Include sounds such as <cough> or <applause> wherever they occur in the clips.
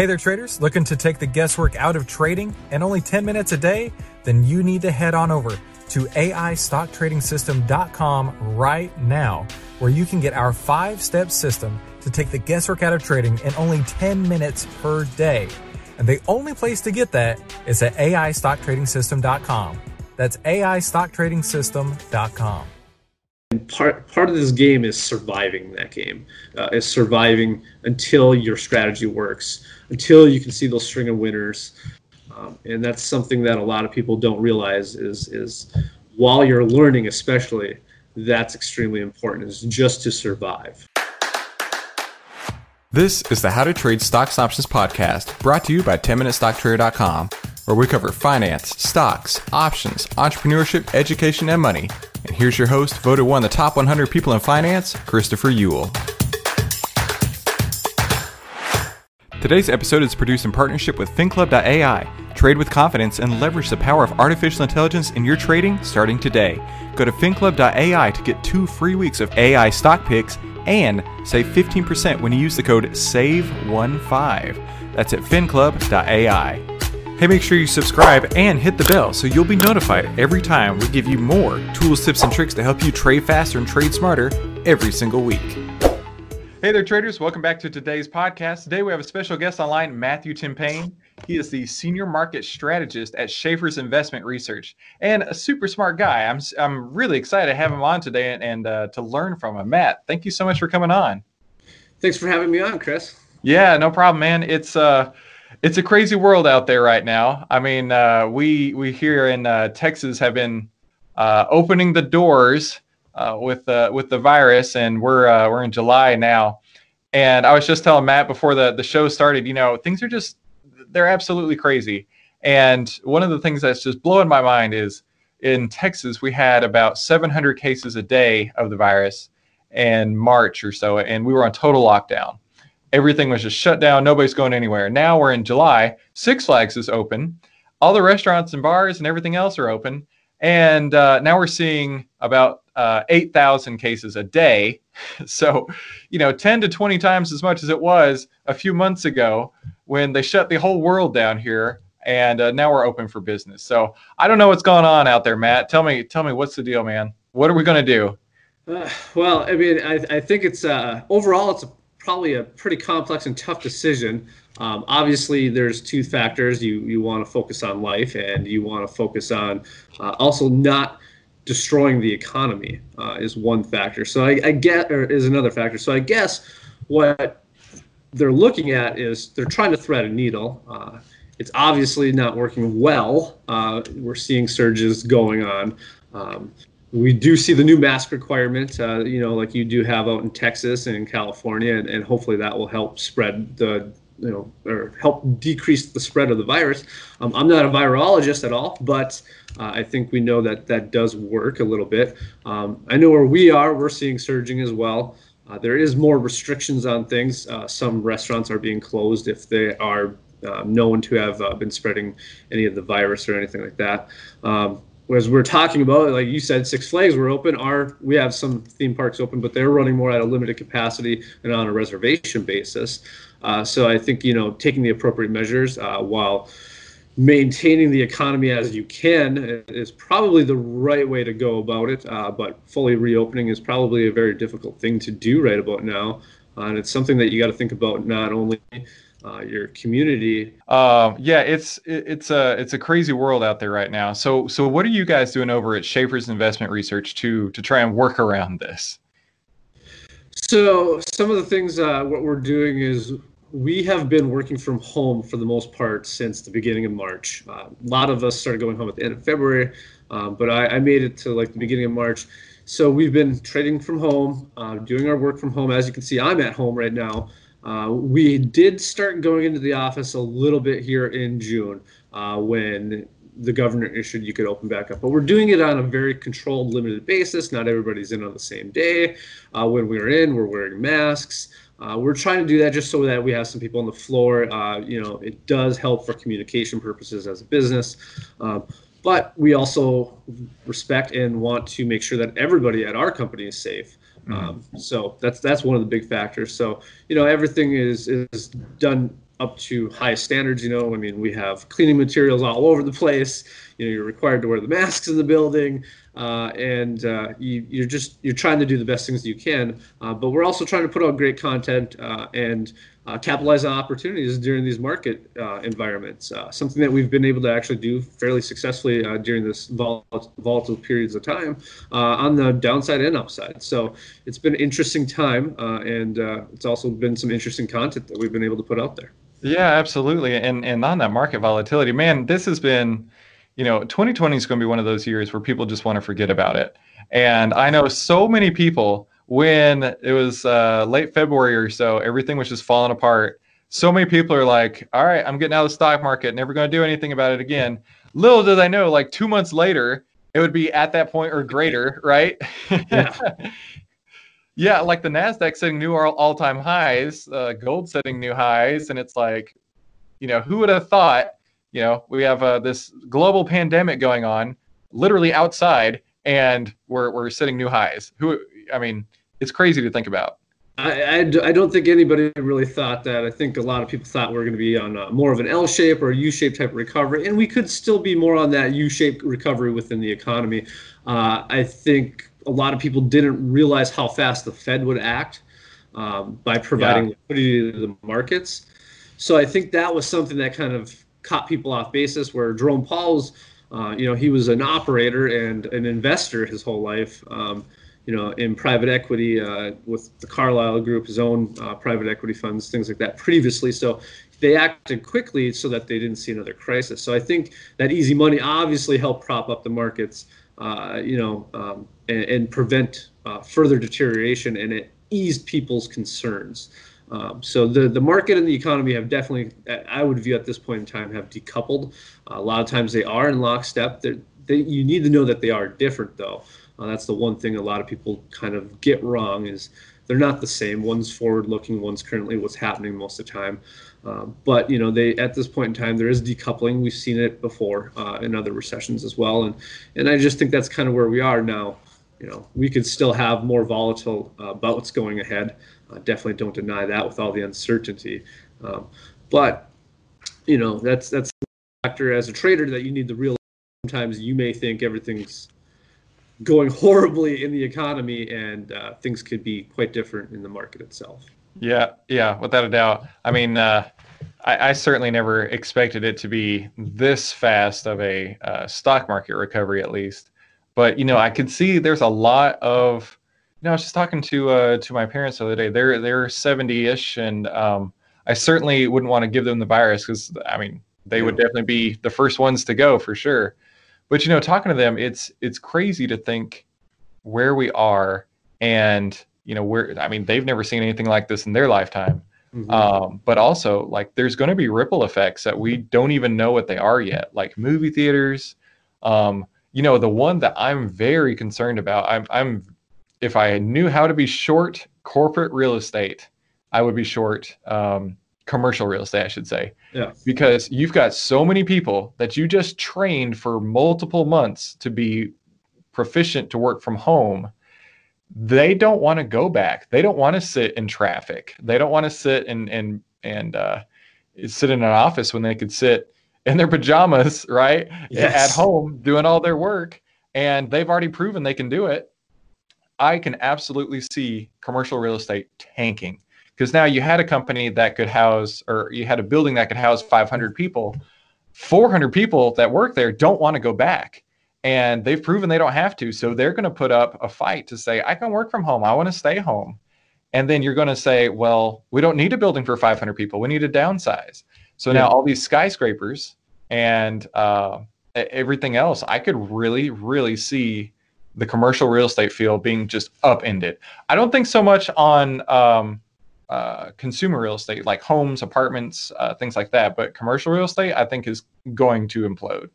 Hey there, traders. Looking to take the guesswork out of trading and only 10 minutes a day? Then you need to head on over to AIStockTradingSystem.com right now, where you can get our five step system to take the guesswork out of trading in only 10 minutes per day. And the only place to get that is at AIStockTradingSystem.com. That's AIStockTradingSystem.com. And part part of this game is surviving that game, uh, is surviving until your strategy works, until you can see those string of winners, um, and that's something that a lot of people don't realize is is while you're learning, especially, that's extremely important. Is just to survive. This is the How to Trade Stocks Options podcast, brought to you by 10MinuteStockTrader.com, where we cover finance, stocks, options, entrepreneurship, education, and money. And here's your host, voted one of the top 100 people in finance, Christopher Uhl. Today's episode is produced in partnership with FinClub.ai. Trade with confidence and leverage the power of artificial intelligence in your trading starting today. Go to FinClub.ai to get two free weeks of AI stock picks and save 15% when you use the code SAVE15. That's at finclub.ai. Hey, make sure you subscribe and hit the bell so you'll be notified every time we give you more tools, tips, and tricks to help you trade faster and trade smarter every single week. Hey there, traders. Welcome back to today's podcast. Today we have a special guest online, Matthew Timpane. He is the senior market strategist at Schaeffer's Investment Research and a super smart guy. I'm, I'm really excited to have him on today and, and uh, to learn from him. Matt, thank you so much for coming on. Thanks for having me on, Chris. Yeah, no problem, man. It's uh, it's a crazy world out there right now. I mean, uh, we we here in uh, Texas have been uh, opening the doors uh, with uh, with the virus, and we're uh, we're in July now. And I was just telling Matt before the the show started, you know, things are just they're absolutely crazy. And one of the things that's just blowing my mind is in Texas we had about 700 cases a day of the virus in March or so, and we were on total lockdown. Everything was just shut down. Nobody's going anywhere. Now we're in July. Six Flags is open. All the restaurants and bars and everything else are open. And uh, now we're seeing about uh, 8,000 cases a day. <laughs> So, you know, 10 to 20 times as much as it was a few months ago when they shut the whole world down here. And uh, now we're open for business. So I don't know what's going on out there, Matt. Tell me, tell me what's the deal, man? What are we going to do? Uh, well, I mean, I, I think it's uh, overall it's a, probably a pretty complex and tough decision. Um, obviously, there's two factors. You you want to focus on life, and you want to focus on uh, also not destroying the economy uh, is one factor. So I, I get or is another factor. So I guess what they're looking at is they're trying to thread a needle. Uh, it's obviously not working well. Uh, we're seeing surges going on. Um, we do see the new mask requirement, uh, you know, like you do have out in Texas and in California, and, and hopefully that will help spread the, you know, or help decrease the spread of the virus. Um, I'm not a virologist at all, but uh, I think we know that that does work a little bit. Um, I know where we are, we're seeing surging as well. Uh, there is more restrictions on things. Uh, some restaurants are being closed if they are uh, known to have uh, been spreading any of the virus or anything like that. Um, as we're talking about, like you said, Six Flags were open. Our we have some theme parks open, but they're running more at a limited capacity and on a reservation basis. Uh, so I think you know taking the appropriate measures uh, while maintaining the economy as you can is probably the right way to go about it. Uh, but fully reopening is probably a very difficult thing to do right about now, uh, and it's something that you got to think about not only uh, your community. Um, yeah, it's it, it's a it's a crazy world out there right now. So so what are you guys doing over at Schaeffer's Investment Research to to try and work around this? So some of the things uh, what we're doing is we have been working from home for the most part since the beginning of March. Uh, a lot of us started going home at the end of February, um, but I, I, made it to like the beginning of March. So we've been trading from home, uh, doing our work from home. As you can see, I'm at home right now. Uh, we did start going into the office a little bit here in June uh, when the governor issued you could open back up. But we're doing it on a very controlled, limited basis. Not everybody's in on the same day. Uh, when we're in, we're wearing masks. Uh, we're trying to do that just so that we have some people on the floor. Uh, you know, it does help for communication purposes as a business. Um, but we also respect and want to make sure that everybody at our company is safe. Mm-hmm. Um, so that's that's one of the big factors. So you know everything is is done up to high standards. You know, I mean, we have cleaning materials all over the place. You know, you're required to wear the masks in the building, uh, and uh, you, are just you're trying to do the best things you can. Uh, but we're also trying to put out great content uh, and uh, capitalize on opportunities during these market uh, environments. something that we've been able to actually do fairly successfully during this vol- volatile periods of time on the downside and upside. So it's been an interesting time, and it's also been some interesting content that we've been able to put out there. Yeah, absolutely. And and on that market volatility, man, this has been, you know, 2020 is going to be one of those years where people just want to forget about it. And I know so many people when it was uh, late February or so, everything was just falling apart. So many people are like, "All right, I'm getting out of the stock market, never going to do anything about it again." Little did I know, like two months later, it would be at that point or greater, right? Yeah. <laughs> Yeah, like the Nasdaq setting new all time highs, uh, gold setting new highs, and it's like, you know, who would have thought? You know, we have uh, this global pandemic going on, literally outside, and we're we're setting new highs. Who? I mean, it's crazy to think about. I, I, I, don't think anybody really thought that. I think a lot of people thought we are going to be on a, more of an L shape or a U shape type of recovery, and we could still be more on that U shaped recovery within the economy. Uh, I think a lot of people didn't realize how fast the Fed would act um, by providing yeah. liquidity to the markets. So I think that was something that kind of caught people off basis. Where Jerome Powell's, uh, you know, he was an operator and an investor his whole life. Um, you know, in private equity uh, with the Carlyle Group, his own uh, private equity funds, things like that previously. So they acted quickly so that they didn't see another crisis. So I think that easy money obviously helped prop up the markets uh, you know, um, and, and, prevent uh, further deterioration, and it eased people's concerns. Um, so the the market and the economy have definitely, I would view at this point in time, have decoupled. Uh, a lot of times they are in lockstep. They, you need to know that they are different, though. Uh, that's the one thing a lot of people kind of get wrong is they're not the same. One's forward looking, one's currently what's happening most of the time. Um, but you know, they at this point in time there is decoupling. We've seen it before uh, in other recessions as well, and and I just think that's kind of where we are now. You know, we could still have more volatile uh, bouts going ahead. Uh, definitely don't deny that with all the uncertainty. Um, but you know, that's that's factor as a trader that you need the real. Sometimes you may think everything's going horribly in the economy, and uh, things could be quite different in the market itself. Yeah, yeah, without a doubt. I mean, uh, I, I, certainly never expected it to be this fast of a uh, stock market recovery, at least. But you know, I could see there's a lot of. You know, I was just talking to uh, to my parents the other day. They're they're 70ish, and um, I certainly wouldn't want to give them the virus because I mean they would definitely be the first ones to go for sure. But you know, talking to them, it's it's crazy to think where we are and you know we're i mean they've never seen anything like this in their lifetime mm-hmm. um, but also like there's going to be ripple effects that we don't even know what they are yet like movie theaters um, you know the one that i'm very concerned about i'm i'm if i knew how to be short corporate real estate i would be short um, commercial real estate i should say yeah because you've got so many people that you just trained for multiple months to be proficient to work from home they don't want to go back. They don't want to sit in traffic. They don't want to sit and and and uh, sit in an office when they could sit in their pajamas, right, yes. at home doing all their work. And they've already proven they can do it. I can absolutely see commercial real estate tanking because now you had a company that could house, or you had a building that could house 500 people. 400 people that work there don't want to go back and they've proven they don't have to. So they're going to put up a fight to say, I can work from home. I want to stay home. And then you're going to say, well, we don't need a building for 500 people. We need to downsize. So yeah. now all these skyscrapers and uh, everything else, I could really, really see the commercial real estate field being just upended. I don't think so much on um, uh, consumer real estate, like homes, apartments, uh, things like that. But commercial real estate, I think, is going to implode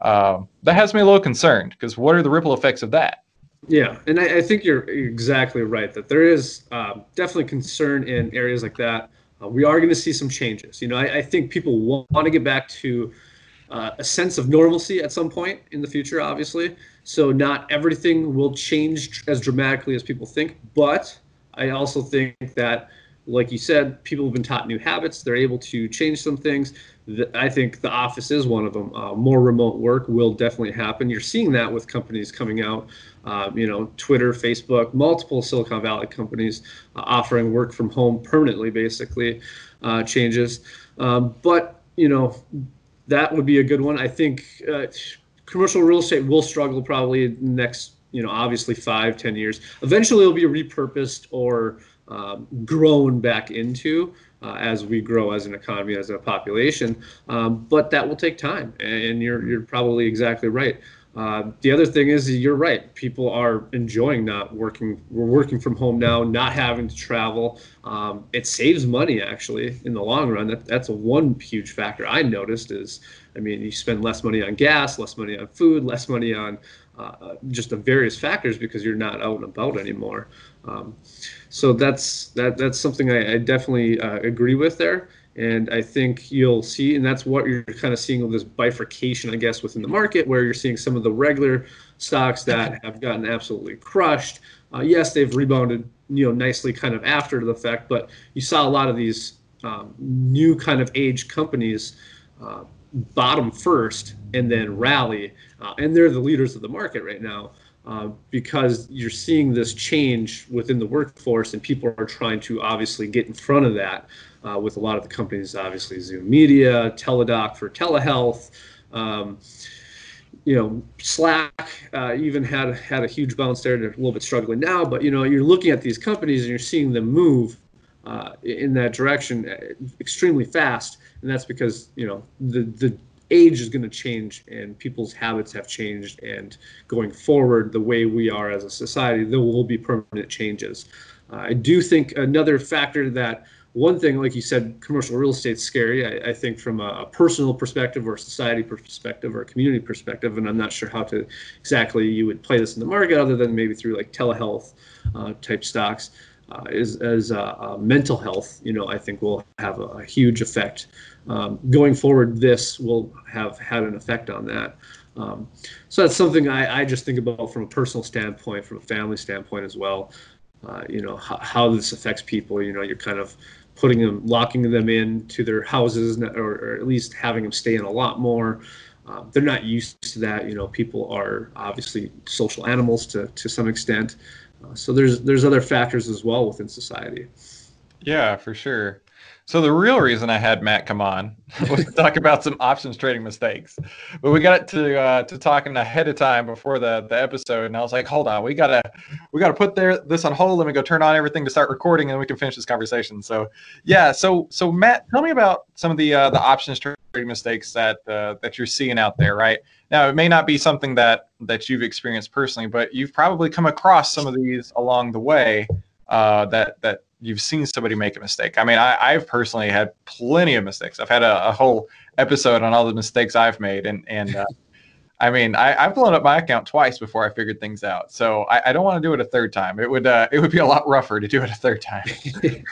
uh, that has me a little concerned because what are the ripple effects of that? Yeah, and I, I think you're exactly right that there is uh, definitely concern in areas like that. Uh, we are going to see some changes. You know, I, I think people want, to get back to uh, a sense of normalcy at some point in the future, obviously. So not everything will change as dramatically as people think, but I also think that like you said, people have been taught new habits. They're able to change some things. I think the office is one of them. Uh, more remote work will definitely happen. You're seeing that with companies coming out, uh, you know, Twitter, Facebook, multiple Silicon Valley companies uh, offering work from home permanently, basically, uh, changes. Um, but, you know, that would be a good one. I think uh, commercial real estate will struggle probably next, you know, obviously five, ten years. Eventually, it'll be repurposed or um, grown back into uh, as we grow as an economy, as a population. Um, but that will take time, and you're you're probably exactly right. Uh, the other thing is you're right. People are enjoying not working. We're working from home now, not having to travel. Um, it saves money actually in the long run. That, that's a one huge factor I noticed is, I mean, you spend less money on gas, less money on food, less money on uh, just the various factors because you're not out and about anymore. Um, so that's that that's something I, I definitely uh, agree with there. And I think you'll see, and that's what you're kind of seeing with this bifurcation, I guess, within the market, where you're seeing some of the regular stocks that have gotten absolutely crushed. Uh, yes, they've rebounded, you know, nicely kind of after the fact, but you saw a lot of these um, new kind of age companies uh, bottom first and then rally, uh, and they're the leaders of the market right now. Uh, because you're seeing this change within the workforce, and people are trying to obviously get in front of that uh, with a lot of the companies, obviously Zoom Media, Teladoc for telehealth. Um, you know, Slack uh, even had had a huge bounce there. They're a little bit struggling now, but you know, you're looking at these companies and you're seeing them move uh, in that direction uh, extremely fast, and that's because you know the the age is going to change and people's habits have changed and going forward the way we are as a society there will be permanent changes uh, i do think another factor that one thing like you said commercial real estate's scary i, I think from a, a, personal perspective or society perspective or community perspective and i'm not sure how to exactly you would play this in the market other than maybe through like telehealth uh, type stocks uh, is as uh, uh, mental health, you know, I think will have a, a huge effect. Um, going forward, this will have had an effect on that. Um, so that's something I, I, just think about from a personal standpoint, from a family standpoint as well. Uh, you know, how, how, this affects people. You know, you're kind of putting them, locking them in to their houses, or, or at least having them stay in a lot more. Um, they're not used to that. You know, people are obviously social animals to, to some extent. Uh, so there's there's other factors as well within society. Yeah, for sure. So the real reason I had Matt come on <laughs> was to talk about some options trading mistakes, but we got to uh, to talking ahead of time before the the episode, and I was like, hold on, we gotta we gotta put there this on hold, and we go turn on everything to start recording, and we can finish this conversation. So yeah, so so Matt, tell me about some of the uh, the options trading mistakes that uh, that you're seeing out there, right? Now, it may not be something that that you've experienced personally, but you've probably come across some of these along the way uh, that that you've seen somebody make a mistake. I mean, I, have personally had plenty of mistakes. I've had a, a, whole episode on all the mistakes I've made, and and uh, <laughs> I mean, I, have blown up my account twice before I figured things out. So I, I don't want to do it a third time. It would uh, it would be a lot rougher to do it a third time.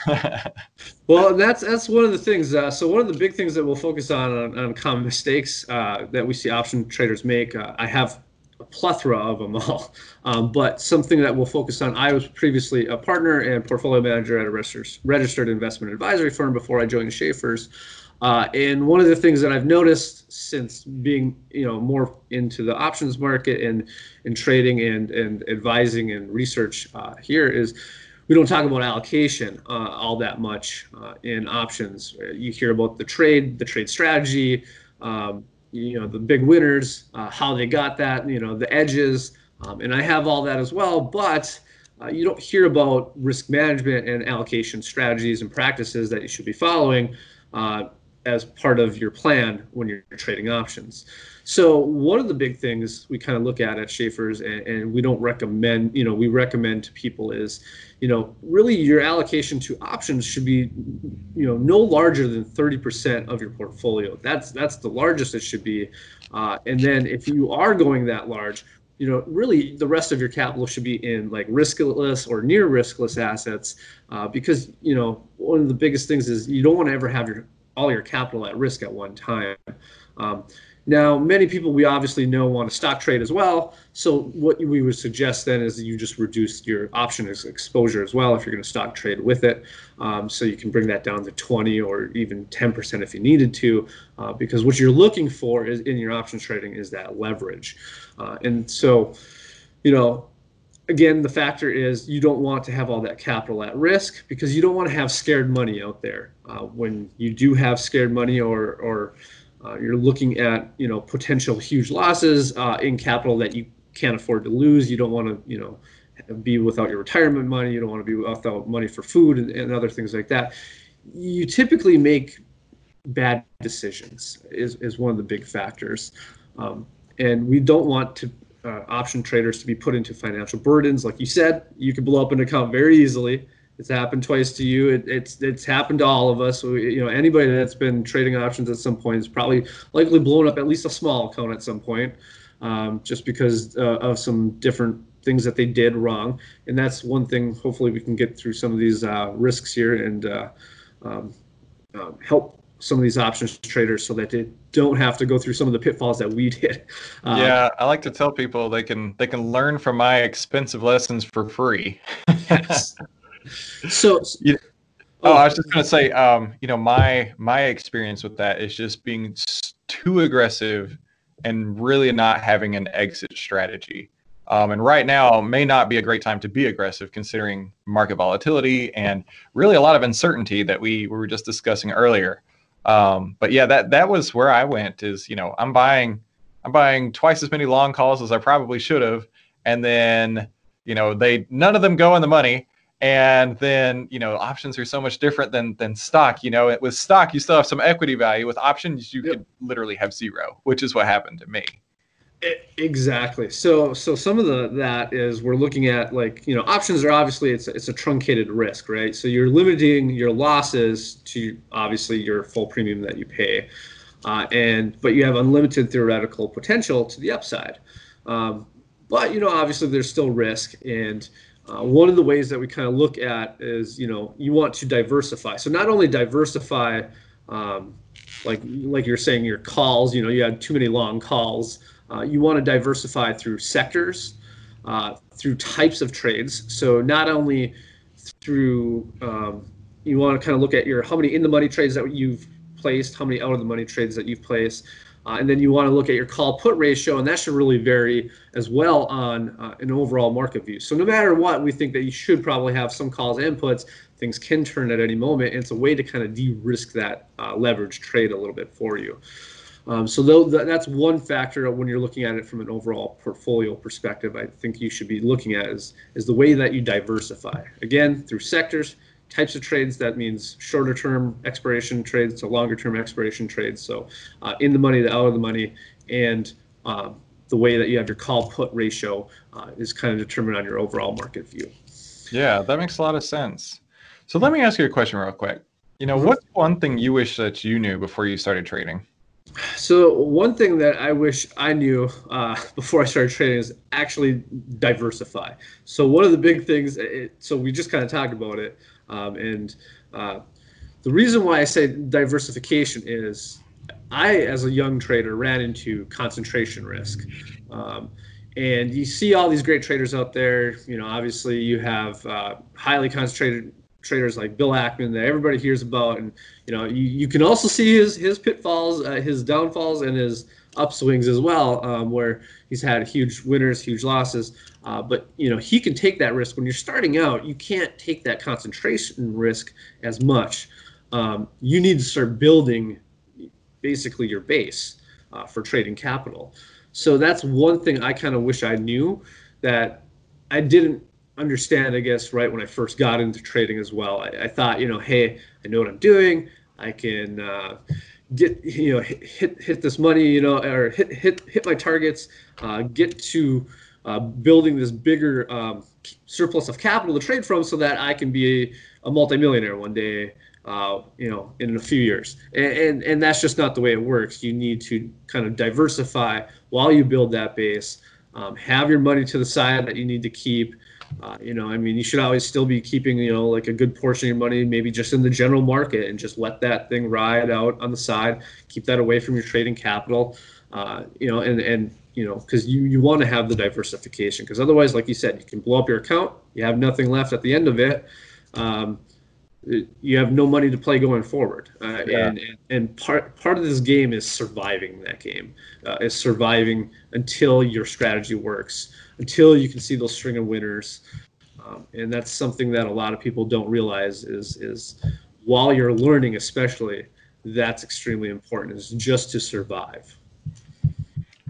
<laughs> <laughs> well, that's that's one of the things. Uh, so one of the big things that we'll focus on on, on common mistakes uh, that we see option traders make. Uh, I have a plethora of them all, um, but something that we'll focus on. I was previously a partner and portfolio manager at a registered investment advisory firm before I joined Schaeffer's. Uh, and one of the things that I've noticed since being, you know, more into the options market and and trading and and advising and research uh, here is we don't talk about allocation uh, all that much uh, in options. You hear about the trade, the trade strategy, um, you know, the big winners, uh, how they got that, you know, the edges, um, and I have all that as well, but. Uh, you don't hear about risk management and allocation strategies and practices that you should be following uh, as part of your plan when you're trading options. So one of the big things we kind of look at at Schaeffer's and, and, we don't recommend, you know, we recommend to people is, you know, really your allocation to options should be, you know, no larger than 30% of your portfolio. That's that's the largest it should be. Uh, and then if you are going that large, you know, really the rest of your capital should be in like riskless or near riskless assets, uh, because you know one of the biggest things is you don't want to ever have your all your capital at risk at one time. Um, Now, many people we obviously know want to stock trade as well. So what we would suggest then is that you just reduce your option exposure as well if you're going to stock trade with it. Um, so you can bring that down to 20 or even 10% if you needed to, uh, because what you're looking for is in your options trading is that leverage. Uh, and so, you know, again, the factor is you don't want to have all that capital at risk because you don't want to have scared money out there. Uh, when you do have scared money or, or uh, you're looking at you know potential huge losses uh, in capital that you can't afford to lose. You don't want to you know be without your retirement money. You don't want to be without money for food and, and other things like that. You typically make bad decisions is, is one of the big factors. Um, and we don't want to uh, option traders to be put into financial burdens. Like you said, you can blow up an account very easily. It's happened twice to you. It, it's it's happened to all of us. you know, anybody that's been trading options at some point has probably likely blown up at least a small account at some point, um, just because uh, of some different things that they did wrong. And that's one thing. Hopefully, we can get through some of these uh, risks here and uh, um, um help some of these options traders so that they don't have to go through some of the pitfalls that we <laughs> did. Um, yeah, I like to tell people they can they can learn from my expensive lessons for free. yes. <laughs> So, you, oh, I was just going to say, um, you know, my my experience with that is just being too aggressive and really not having an exit strategy. Um, and right now may not be a great time to be aggressive considering market volatility and really a lot of uncertainty that we, we were just discussing earlier. Um, but yeah, that that was where I went. Is you know I'm buying I'm buying twice as many long calls as I probably should have, and then you know they none of them go in the money, and then you know options are so much different than than stock you know with stock you still have some equity value with options you yep. could literally have zero which is what happened to me exactly so so some of the that is we're looking at like you know options are obviously it's it's a truncated risk right so you're limiting your losses to obviously your full premium that you pay uh, and but you have unlimited theoretical potential to the upside um, but you know obviously there's still risk and uh, one of the ways that we kind of look at is, you know, you want to diversify. So not only diversify, um, like like you're saying, your calls. You know, you had too many long calls. Uh, you want to diversify through sectors, uh, through types of trades. So not only through um, you want to kind of look at your how many in the money trades that you've placed, how many out of the money trades that you've placed, uh, and then you want to look at your call put ratio, and that should really vary as well on uh, an overall market view. So no matter what, we think that you should probably have some calls and puts. Things can turn at any moment, and it's a way to kind of de-risk that uh, leverage trade a little bit for you. Um, so though that's one factor when you're looking at it from an overall portfolio perspective. I think you should be looking at is is the way that you diversify. Again, through sectors, types of trades, that means shorter term expiration trades to longer term expiration trades. So uh, in the money the out of the money, and uh, the way that you have your call put ratio uh, is kind of determined on your overall market view. Yeah, that makes a lot of sense. So let me ask you a question real quick. You know, mm-hmm. what's one thing you wish that you knew before you started trading? So one thing that I wish I knew uh, <laughs> before I started trading is actually diversify. So one of the big things, it, so we just kind of talked about it, um, and uh, the reason why I say diversification is I, as a young trader, ran into concentration risk. Um, and you see all these great traders out there. You know, obviously you have uh, highly concentrated traders like Bill Ackman that everybody hears about, and you know you, you can also see his his pitfalls, uh, his downfalls, and his upswings as well, um, where he's had huge winners, huge losses. Uh, but you know he can take that risk when you're starting out. You can't take that concentration risk as much. Um, you need to start building basically your base uh, for trading capital. So that's one thing I kind of wish I knew that I didn't understand, I guess, right when I first got into trading as well. I, I thought, you know, hey, I know what I'm doing. I can uh, get, you know, hit hit this money, you know, or hit hit hit my targets, uh, get to uh, building this bigger um, surplus of capital to trade from, so that I can be a, a multimillionaire one day. Uh, you know, in a few years, and, and and that's just not the way it works. You need to kind of diversify while you build that base. Um, have your money to the side that you need to keep, Uh, you know, I mean, you should always still be keeping, you know, like a good portion of your money, maybe just in the general market, and just let that thing ride out on the side. Keep that away from your trading capital. Uh, you know, and and you know, because you you want to have the diversification, because otherwise, like you said, you can blow up your account, you have nothing left at the end of it. Um, you have no money to play going forward. Uh, yeah. and, and, and part part of this game is surviving that game, uh, is surviving until your strategy works, until you can see those string of winners. Um, and that's something that a lot of people don't realize is is while you're learning, especially, that's extremely important. Is just to survive.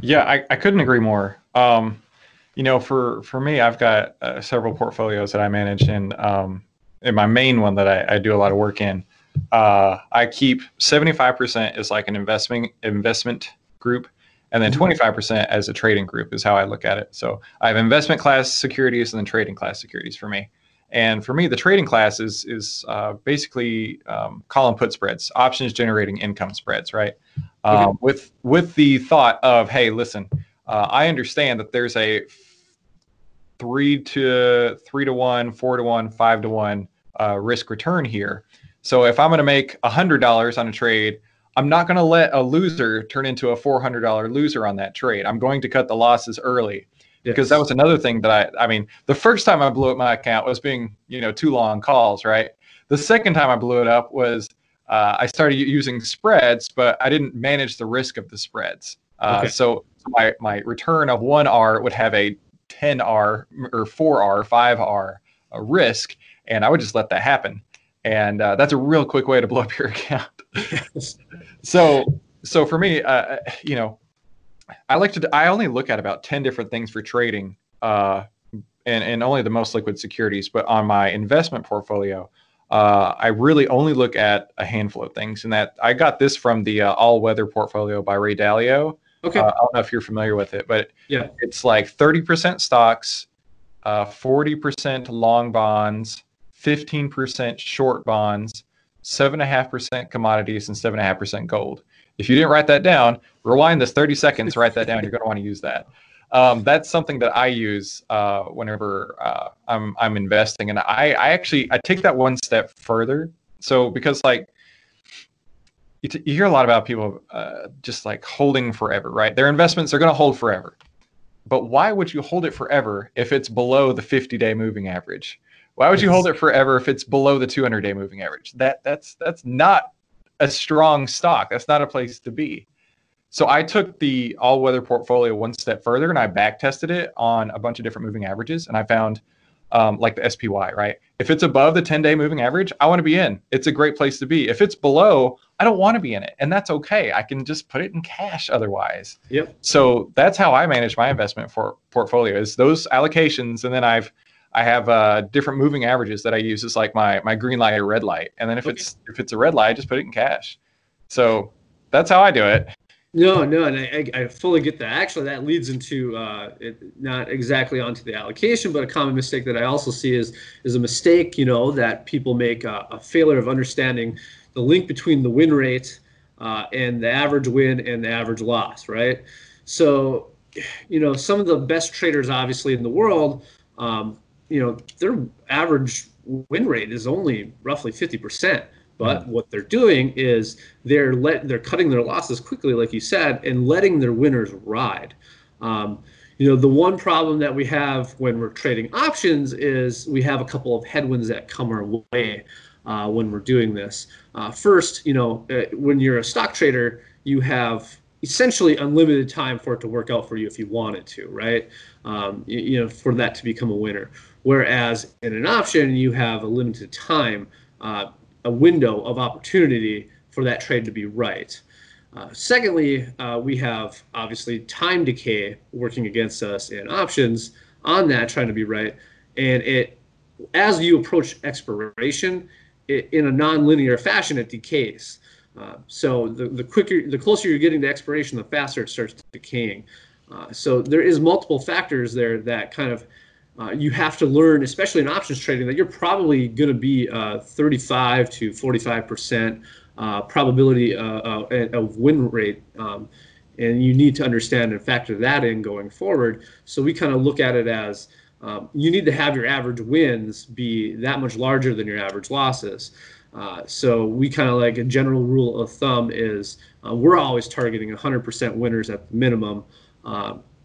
Yeah, I, I couldn't agree more. Um, you know, for for me, I've got uh, several portfolios that I manage, and um, in my main one that I, I do a lot of work in, uh, I keep 75% as like an investment investment group, and then 25% mm-hmm. as a trading group is how I look at it. So I have investment class securities and then trading class securities for me. And for me, the trading class is is uh, basically um, call and put spreads, options generating income spreads, right? Um, With with the thought of, hey, listen, uh, I understand that there's a three to three to one, four to one, five to one uh, risk return here. So if I'm going to make a hundred dollars on a trade, I'm not going to let a loser turn into a four hundred dollar loser on that trade. I'm going to cut the losses early because that was another thing that I. I mean, the first time I blew up my account was being you know too long calls, right? The second time I blew it up was uh, I started using spreads, but I didn't manage the risk of the spreads. Uh, okay. So my my return of one R would have a 10R or 4R, 5R a risk, and I would just let that happen. And uh, that's a real quick way to blow up your <laughs> account. so, so for me, uh, you know, I like to. I only look at about ten different things for trading, uh, and and only the most liquid securities. But on my investment portfolio, uh, I really only look at a handful of things, and that I got this from the uh, All Weather Portfolio by Ray Dalio. Okay. Uh, I don't know if you're familiar with it, but yeah, it's like 30% stocks, uh, 40% long bonds, 15% short bonds, 7.5% commodities, and 7.5% gold. If you didn't write that down, rewind this 30 seconds, write that down. You're going to want to use that. Um, that's something that I use uh, whenever uh, I'm, I'm investing. And I, I actually, I take that one step further. So because like you, t- you hear a lot about people uh, just like holding forever, right? Their investments are going to hold forever. But why would you hold it forever if it's below the 50 day moving average? Why would you hold it forever if it's below the 200 day moving average? That that's that's not a strong stock. That's not a place to be. So I took the all weather portfolio one step further and I back tested it on a bunch of different moving averages and I found um, like the SPY, right? If it's above the 10 day moving average, I want to be in. It's a great place to be. If it's below, I don't want to be in it. And that's okay. I can just put it in cash otherwise. Yep. So that's how I manage my investment for portfolio is those allocations. And then I've, I have uh, different moving averages that I use as like my, my green light or red light. And then if okay. it's, if it's a red light, I just put it in cash. So that's how I do it. No, no, and I, I fully get that. Actually, that leads into uh, it, not exactly onto the allocation, but a common mistake that I also see is is a mistake, you know, that people make a, a failure of understanding the link between the win rate uh, and the average win and the average loss, right? So, you know, some of the best traders, obviously, in the world, um, you know, their average win rate is only roughly fifty percent but what they're doing is they're let they're cutting their losses quickly, like you said, and letting their winners ride. Um, you know, the one problem that we have when we're trading options is we have a couple of headwinds that come our way uh, when we're doing this. Uh, first, you know, uh, when you're a stock trader, you have essentially unlimited time for it to work out for you if you wanted to, right? Um, you, you, know, for that to become a winner. Whereas in an option, you have a limited time. Uh, a window of opportunity for that trade to be right. Uh, secondly, uh, we have obviously time decay working against us in options on that trying to be right. And it, as you approach expiration, it, in a nonlinear fashion, it decays. Uh, so the, the quicker, the closer you're getting to expiration, the faster it starts decaying. Uh, so there is multiple factors there that kind of uh, you have to learn, especially in options trading, that you're probably going to be uh, 35 to 45 percent uh, probability uh, uh, of win rate, um, and you need to understand and factor that in going forward. So we kind of look at it as um, you need to have your average wins be that much larger than your average losses. So we kind of like a general rule of thumb is we're always targeting 100% winners at the minimum.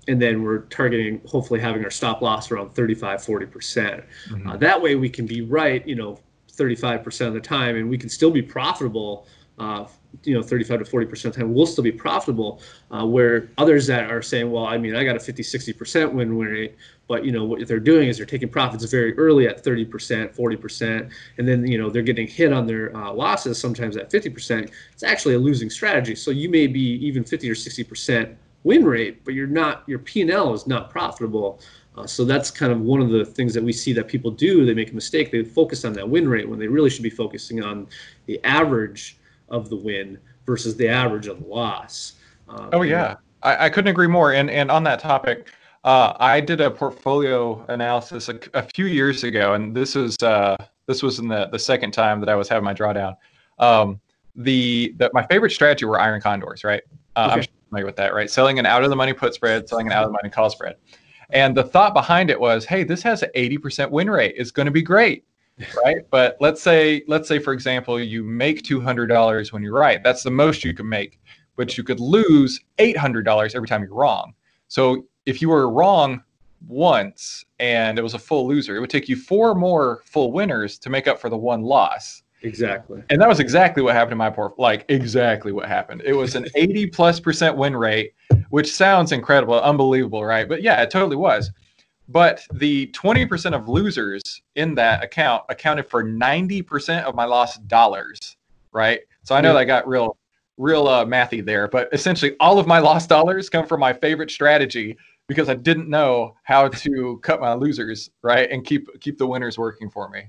And then we're targeting hopefully having our stop loss around 35 40 percent. Mm-hmm. uh, that way we can be right you know 35 percent of the time and we can still be profitable uh, you know 35 to 40 percent of the time. We'll still be profitable uh, where others that are saying well i mean i got a 50 60 percent win win rate but you know what they're doing is they're taking profits very early at 30 percent 40 percent and then you know they're getting hit on their uh, losses sometimes at 50 percent. It's actually a losing strategy. So you may be even 50 or 60 percent win rate, but you're not your P&L is not profitable. Uh, so that's kind of one of the things that we see that people do. They make a mistake. They focus on that win rate when they really should be focusing on the average of the win versus the average of the loss. Um, oh yeah, I, I, couldn't agree more. And and on that topic, uh, I did a portfolio analysis a, a, few years ago, and this was uh, this was in the the second time that I was having my drawdown. Um, the, the my favorite strategy were iron condors, right? Uh, okay. I'm familiar with that, right? Selling an out of the money put spread, selling an out of the money call spread. And the thought behind it was, hey, this has an 80% win rate. It's going to be great. <laughs> Right. But let's say, let's say, for example, you make $200 when you're right. That's the most you can make, but you could lose $800 every time you're wrong. So if you were wrong once and it was a full loser, it would take you four more full winners to make up for the one loss. Exactly. And that was exactly what happened in my port. Like exactly what happened. It was an 80 plus percent win rate, which sounds incredible, unbelievable, right? But yeah, it totally was. But the 20% of losers in that account accounted for 90% of my lost dollars, right? So I know yeah. that got real, real uh, mathy there. But essentially, all of my lost dollars come from my favorite strategy because I didn't know how to cut my losers, right, and keep keep the winners working for me.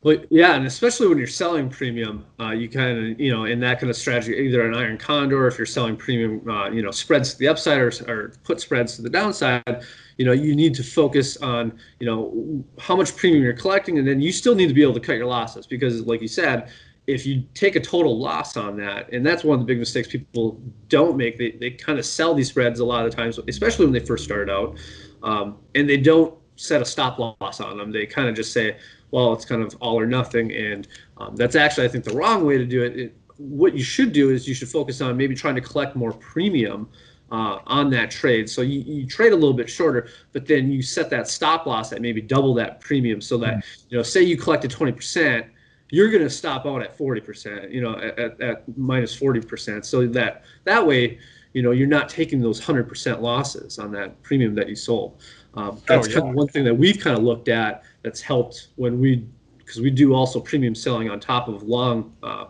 But yeah, and especially when you're selling premium, uh, you kind of, you know, in that kind of strategy, either an iron condor, if you're selling premium, uh, you know, spreads to the upside or, or put spreads to the downside, you know, you need to focus on, you know, how much premium you're collecting. And then you still need to be able to cut your losses because, like you said, if you take a total loss on that, and that's one of the big mistakes people don't make, they, they kind of sell these spreads a lot of times, especially when they first start out, um, and they don't set a stop loss on them. They kind of just say, well, it's kind of all or nothing. And um, that's actually, I think, the wrong way to do it. it. What you should do is you should focus on maybe trying to collect more premium uh, on that trade. So you, you trade a little bit shorter, but then you set that stop loss at maybe double that premium so that, you know, say you collected 20%, you're going to stop out at 40%, you know, at, at, at minus 40%. So that that way, you know, you're not taking those 100% losses on that premium that you sold. Um, that's oh, yeah. kind of one thing that we've kind of looked at that's helped when we, because we do also premium selling on top of long uh,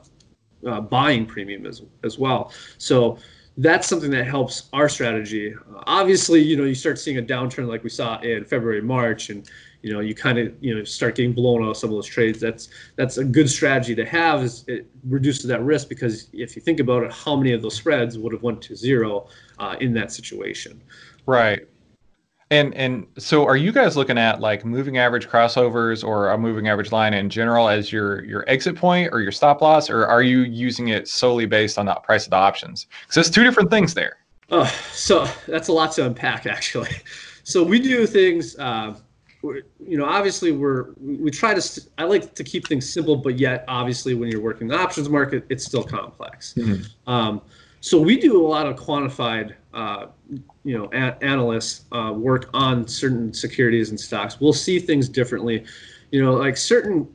uh, buying premium as, as well. So that's something that helps our strategy. Uh, obviously, you know, you start seeing a downturn like we saw in February, March, and you know, you kind of you know start getting blown out of some of those trades. That's that's a good strategy to have. Is it reduces that risk because if you think about it, how many of those spreads would have went to zero uh, in that situation? Right. And and so are you guys looking at like moving average crossovers or a moving average line in general as your your exit point or your stop loss, or are you using it solely based on the price of the options? Because there's two different things there. Oh, so that's a lot to unpack actually. <laughs> So we do things. Uh, you know, obviously we're we try to. I like to keep things simple, but yet obviously when you're working the options market, it's still complex. Mm-hmm. Um, so we do a lot of quantified uh, you know a- analysts uh, work on certain securities and stocks we'll see things differently. You know like certain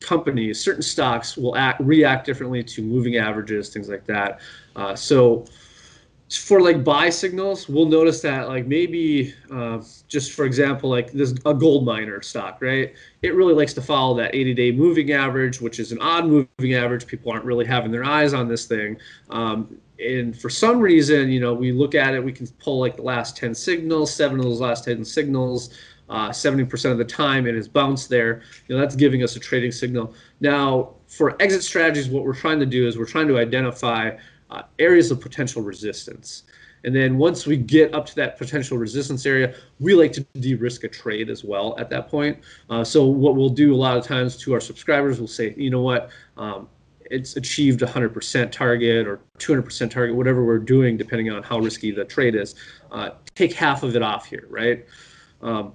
companies certain stocks will act react differently to moving averages things like that. Uh, so for like buy signals we'll notice that like maybe uh, just for example like this a gold miner stock right? It really likes to follow that 80 day moving average which is an odd moving average. People aren't really having their eyes on this thing. Um, and for some reason, you know, we look at it, we can pull like the last 10 signals, seven of those last 10 signals, uh, 70% of the time it has bounced there. You know, that's giving us a trading signal. Now, for exit strategies, what we're trying to do is we're trying to identify uh, areas of potential resistance. And then once we get up to that potential resistance area, we like to de-risk a trade as well at that point. Uh, so what we'll do a lot of times to our subscribers, we'll say, you know what, um, it's achieved 100% target or 200% target, whatever we're doing, depending on how risky the trade is, uh, take half of it off here, right? Um,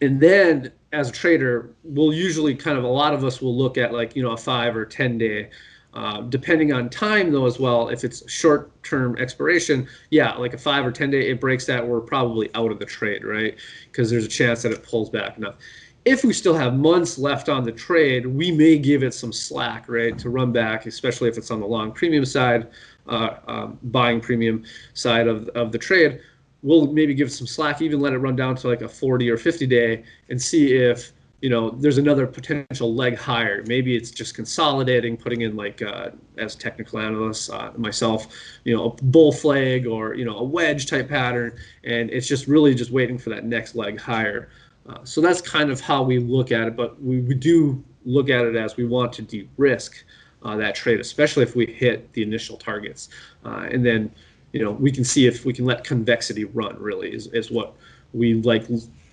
and then as a trader, we'll usually kind of a lot of us will look at like you know a five or ten day. Uh, depending on time though as well if it's short term expiration yeah like a five or ten day it breaks that we're probably out of the trade right because there's a chance that it pulls back enough if we still have months left on the trade we may give it some slack right to run back especially if it's on the long premium side uh, um, buying premium side of, of the trade we'll maybe give some slack, even let it run down to like a 40 or 50 day and see if you know there's another potential leg higher. Maybe it's just consolidating, putting in like uh, as technical analysts, uh, myself, you know, a bull flag or you know a wedge type pattern, and it's just really just waiting for that next leg higher. Uh, so that's kind of how we look at it, but we, we do look at it as we want to de-risk uh, that trade, especially if we hit the initial targets, uh, and then you know, we can see if we can let convexity run. Really, is, is what we like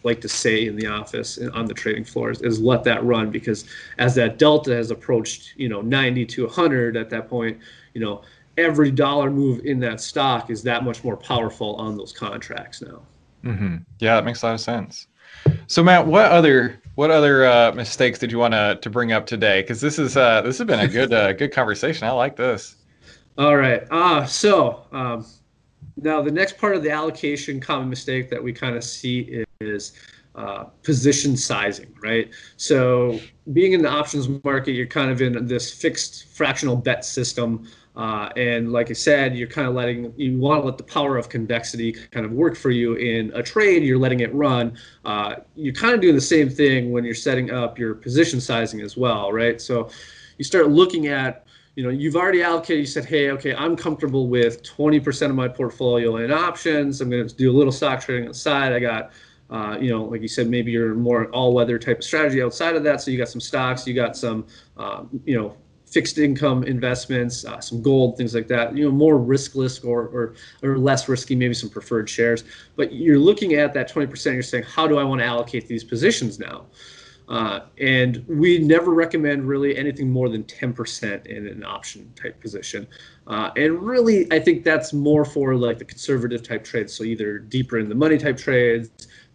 like to say in the office and on the trading floors is let that run because as that delta has approached you know 90 to 100 at that point you know every dollar move in that stock is that much more powerful on those contracts now mm-hmm. yeah that makes a lot of sense so matt what other what other uh, mistakes did you want to to bring up today because this is uh, this has been a good uh, good conversation i like this all right. Uh, so um, now the next part of the allocation common mistake that we kind of see is uh, position sizing, right? So being in the options market, you're kind of in this fixed fractional bet system. Uh, and like I said, you're kind of letting, you want to let the power of convexity kind of work for you in a trade, you're letting it run. Uh, you're kind of doing the same thing when you're setting up your position sizing as well, right? So you start looking at you know you've already allocated you said hey okay i'm comfortable with 20% of my portfolio in options i'm going to do a little stock trading on the side i got uh, you know like you said maybe you're more all-weather type of strategy outside of that so you got some stocks you got some um, you know fixed income investments uh, some gold things like that you know more riskless or, or or less risky maybe some preferred shares but you're looking at that 20% you're saying how do i want to allocate these positions now uh, and we never recommend really anything more than 10% in an option type position. Uh, and really, I think that's more for like the conservative type trades. So either deeper in the money type trades,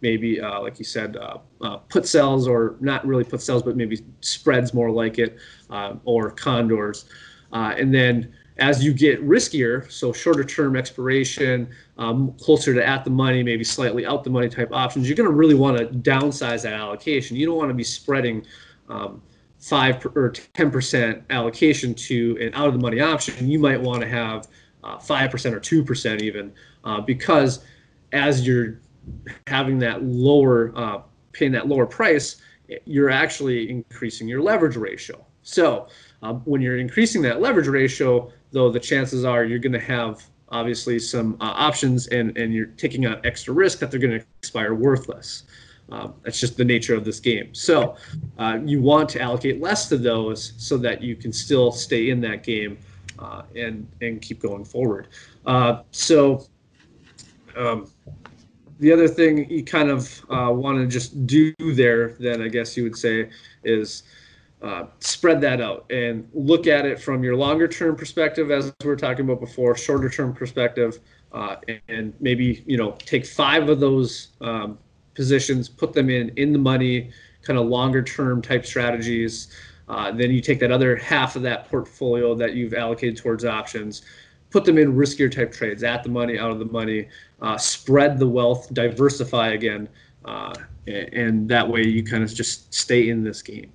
maybe uh, like you said, uh, uh, put sells or not really put sells but maybe spreads more like it, uh, or condors. and then as you get riskier, so shorter term expiration, um, closer to at the money, maybe slightly out the money type options, you're going to really want to downsize that allocation. You don't want to be spreading um, five or ten percent allocation to an out of the money option. You might want to have five uh, percent or two percent even, uh, because as you're having that lower, uh, paying that lower price, you're actually increasing your leverage ratio. So uh, when you're increasing that leverage ratio, though the chances are you're going to have obviously some uh, options and, and you're taking on extra risk that they're going to expire worthless. Um, that's just the nature of this game. So uh, you want to allocate less to those so that you can still stay in that game uh, and and keep going forward. Uh, so um, the other thing you kind of uh, want to just do there, then I guess you would say, is uh, spread that out and look at it from your longer term perspective, as we were talking about before, shorter term perspective, uh, and maybe you know take five of those um, positions, put them in in the money, kind of longer term type strategies. Uh, then you take that other half of that portfolio that you've allocated towards options, put them in riskier type trades, at the money, out of the money, uh, spread the wealth, diversify again, uh, and that way you kind of just stay in this game.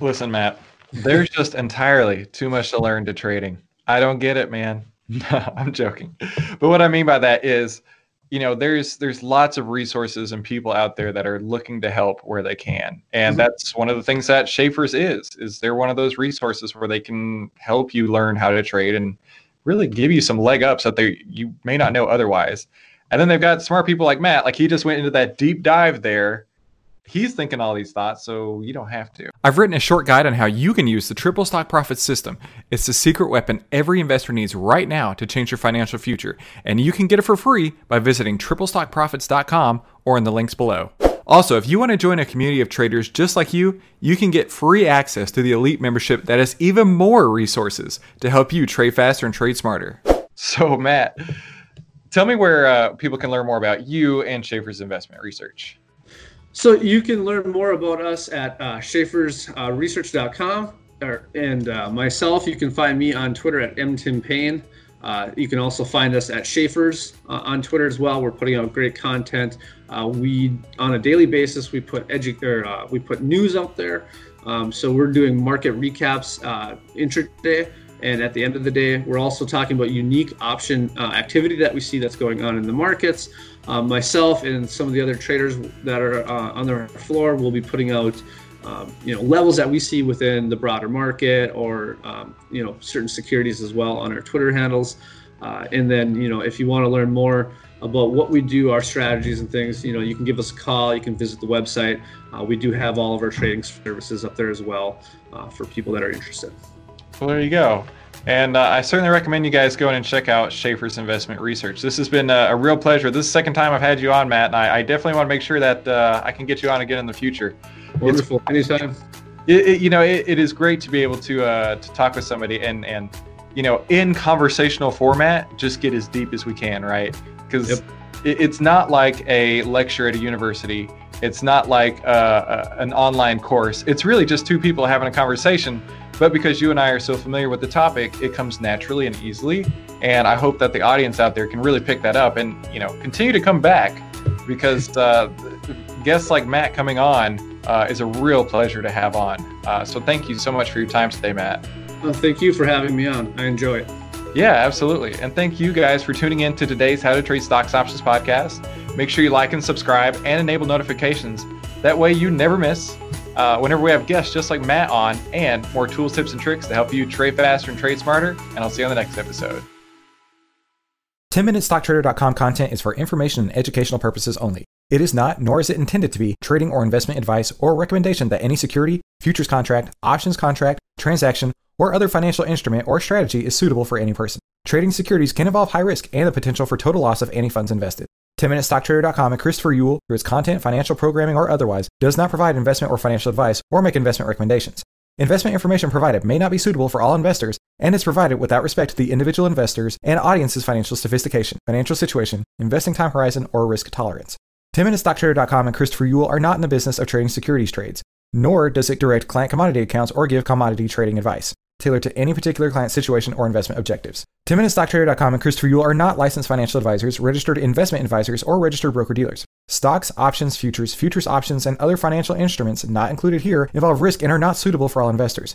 Listen, Matt, there's just entirely too much to learn to trading. I don't get it, man. <laughs> I'm joking. But what I mean by that is, you know, there's there's lots of resources and people out there that are looking to help where they can. And mm-hmm. that's one of the things that Schaeffer's is, is they're one of those resources where they can help you learn how to trade and really give you some leg ups that they you may not know otherwise. And then they've got smart people like Matt, like he just went into that deep dive there he's thinking all these thoughts, so you don't have to. I've written a short guide on how you can use the triple stock profit system. It's the secret weapon every investor needs right now to change your financial future, and you can get it for free by visiting triplestockprofits.com or in the links below. Also, if you want to join a community of traders just like you, you can get free access to the elite membership that has even more resources to help you trade faster and trade smarter. So, Matt, tell me where uh, people can learn more about you and Schaeffer's investment research. So you can learn more about us at uh, schaeffersresearch.com, or, and uh, myself, you can find me on Twitter at mtimpane. Uh, you can also find us at Schaeffer's uh, on Twitter as well. We're putting out great content. Uh, we on a daily basis we put edu- or, uh, we put news out there. Um, so we're doing market recaps uh, intraday, and at the end of the day, we're also talking about unique option uh, activity that we see that's going on in the markets. myself and some of the other traders that are on the floor will be putting out um, you know levels that we see within the broader market or um, you know certain securities as well on our Twitter handles. Uh, and then you know if you want to learn more about what we do, our strategies and things, you know you can give us a call. You can visit the website. Uh, we do have all of our trading services up there as well uh, for people that are interested. Well, there you go. And uh, I certainly recommend you guys go in and check out Schaeffer's Investment Research. This has been a, a real pleasure. This is the second time I've had you on, Matt, and I, I definitely want to make sure that uh, I can get you on again in the future. Wonderful. It's, Anytime. It, it, you know, it, it is great to be able to uh, to talk with somebody and and you know, in conversational format, just get as deep as we can, right? Because yep. it's not like a lecture at a university. It's not like uh, uh, an online course. It's really just two people having a conversation. But because you and I are so familiar with the topic, it comes naturally and easily. And I hope that the audience out there can really pick that up and you know continue to come back because uh, guests like Matt coming on uh, is a real pleasure to have on. Uh, so thank you so much for your time today, Matt. Well, thank you for having me on. I enjoy it. Yeah, absolutely. And thank you guys for tuning in to today's How to Trade Stocks Options podcast. Make sure you like and subscribe and enable notifications. That way you never miss uh, whenever we have guests just like Matt on and more tools, tips, and tricks to help you trade faster and trade smarter. And I'll see you on the next episode. 10MinuteStockTrader.com content is for information and educational purposes only. It is not, nor is it intended to be, trading or investment advice or recommendation that any security, futures contract, options contract, transaction, or other financial instrument or strategy is suitable for any person. Trading securities can involve high risk and the potential for total loss of any funds invested. 10MinuteStockTrader.com and Christopher Uhl, through its content, financial programming, or otherwise, does not provide investment or financial advice or make investment recommendations. Investment information provided may not be suitable for all investors and is provided without respect to the individual investors and audience's financial sophistication, financial situation, investing time horizon, or risk tolerance. 10MinuteStockTrader.com and Christopher Uhl are not in the business of trading securities trades, nor does it direct client commodity accounts or give commodity trading advice tailored to any particular client situation or investment objectives. 10MinuteStockTrader.com and Christopher Uhl are not licensed financial advisors, registered investment advisors, or registered broker dealers. Stocks, options, futures, futures options, and other financial instruments not included here involve risk and are not suitable for all investors.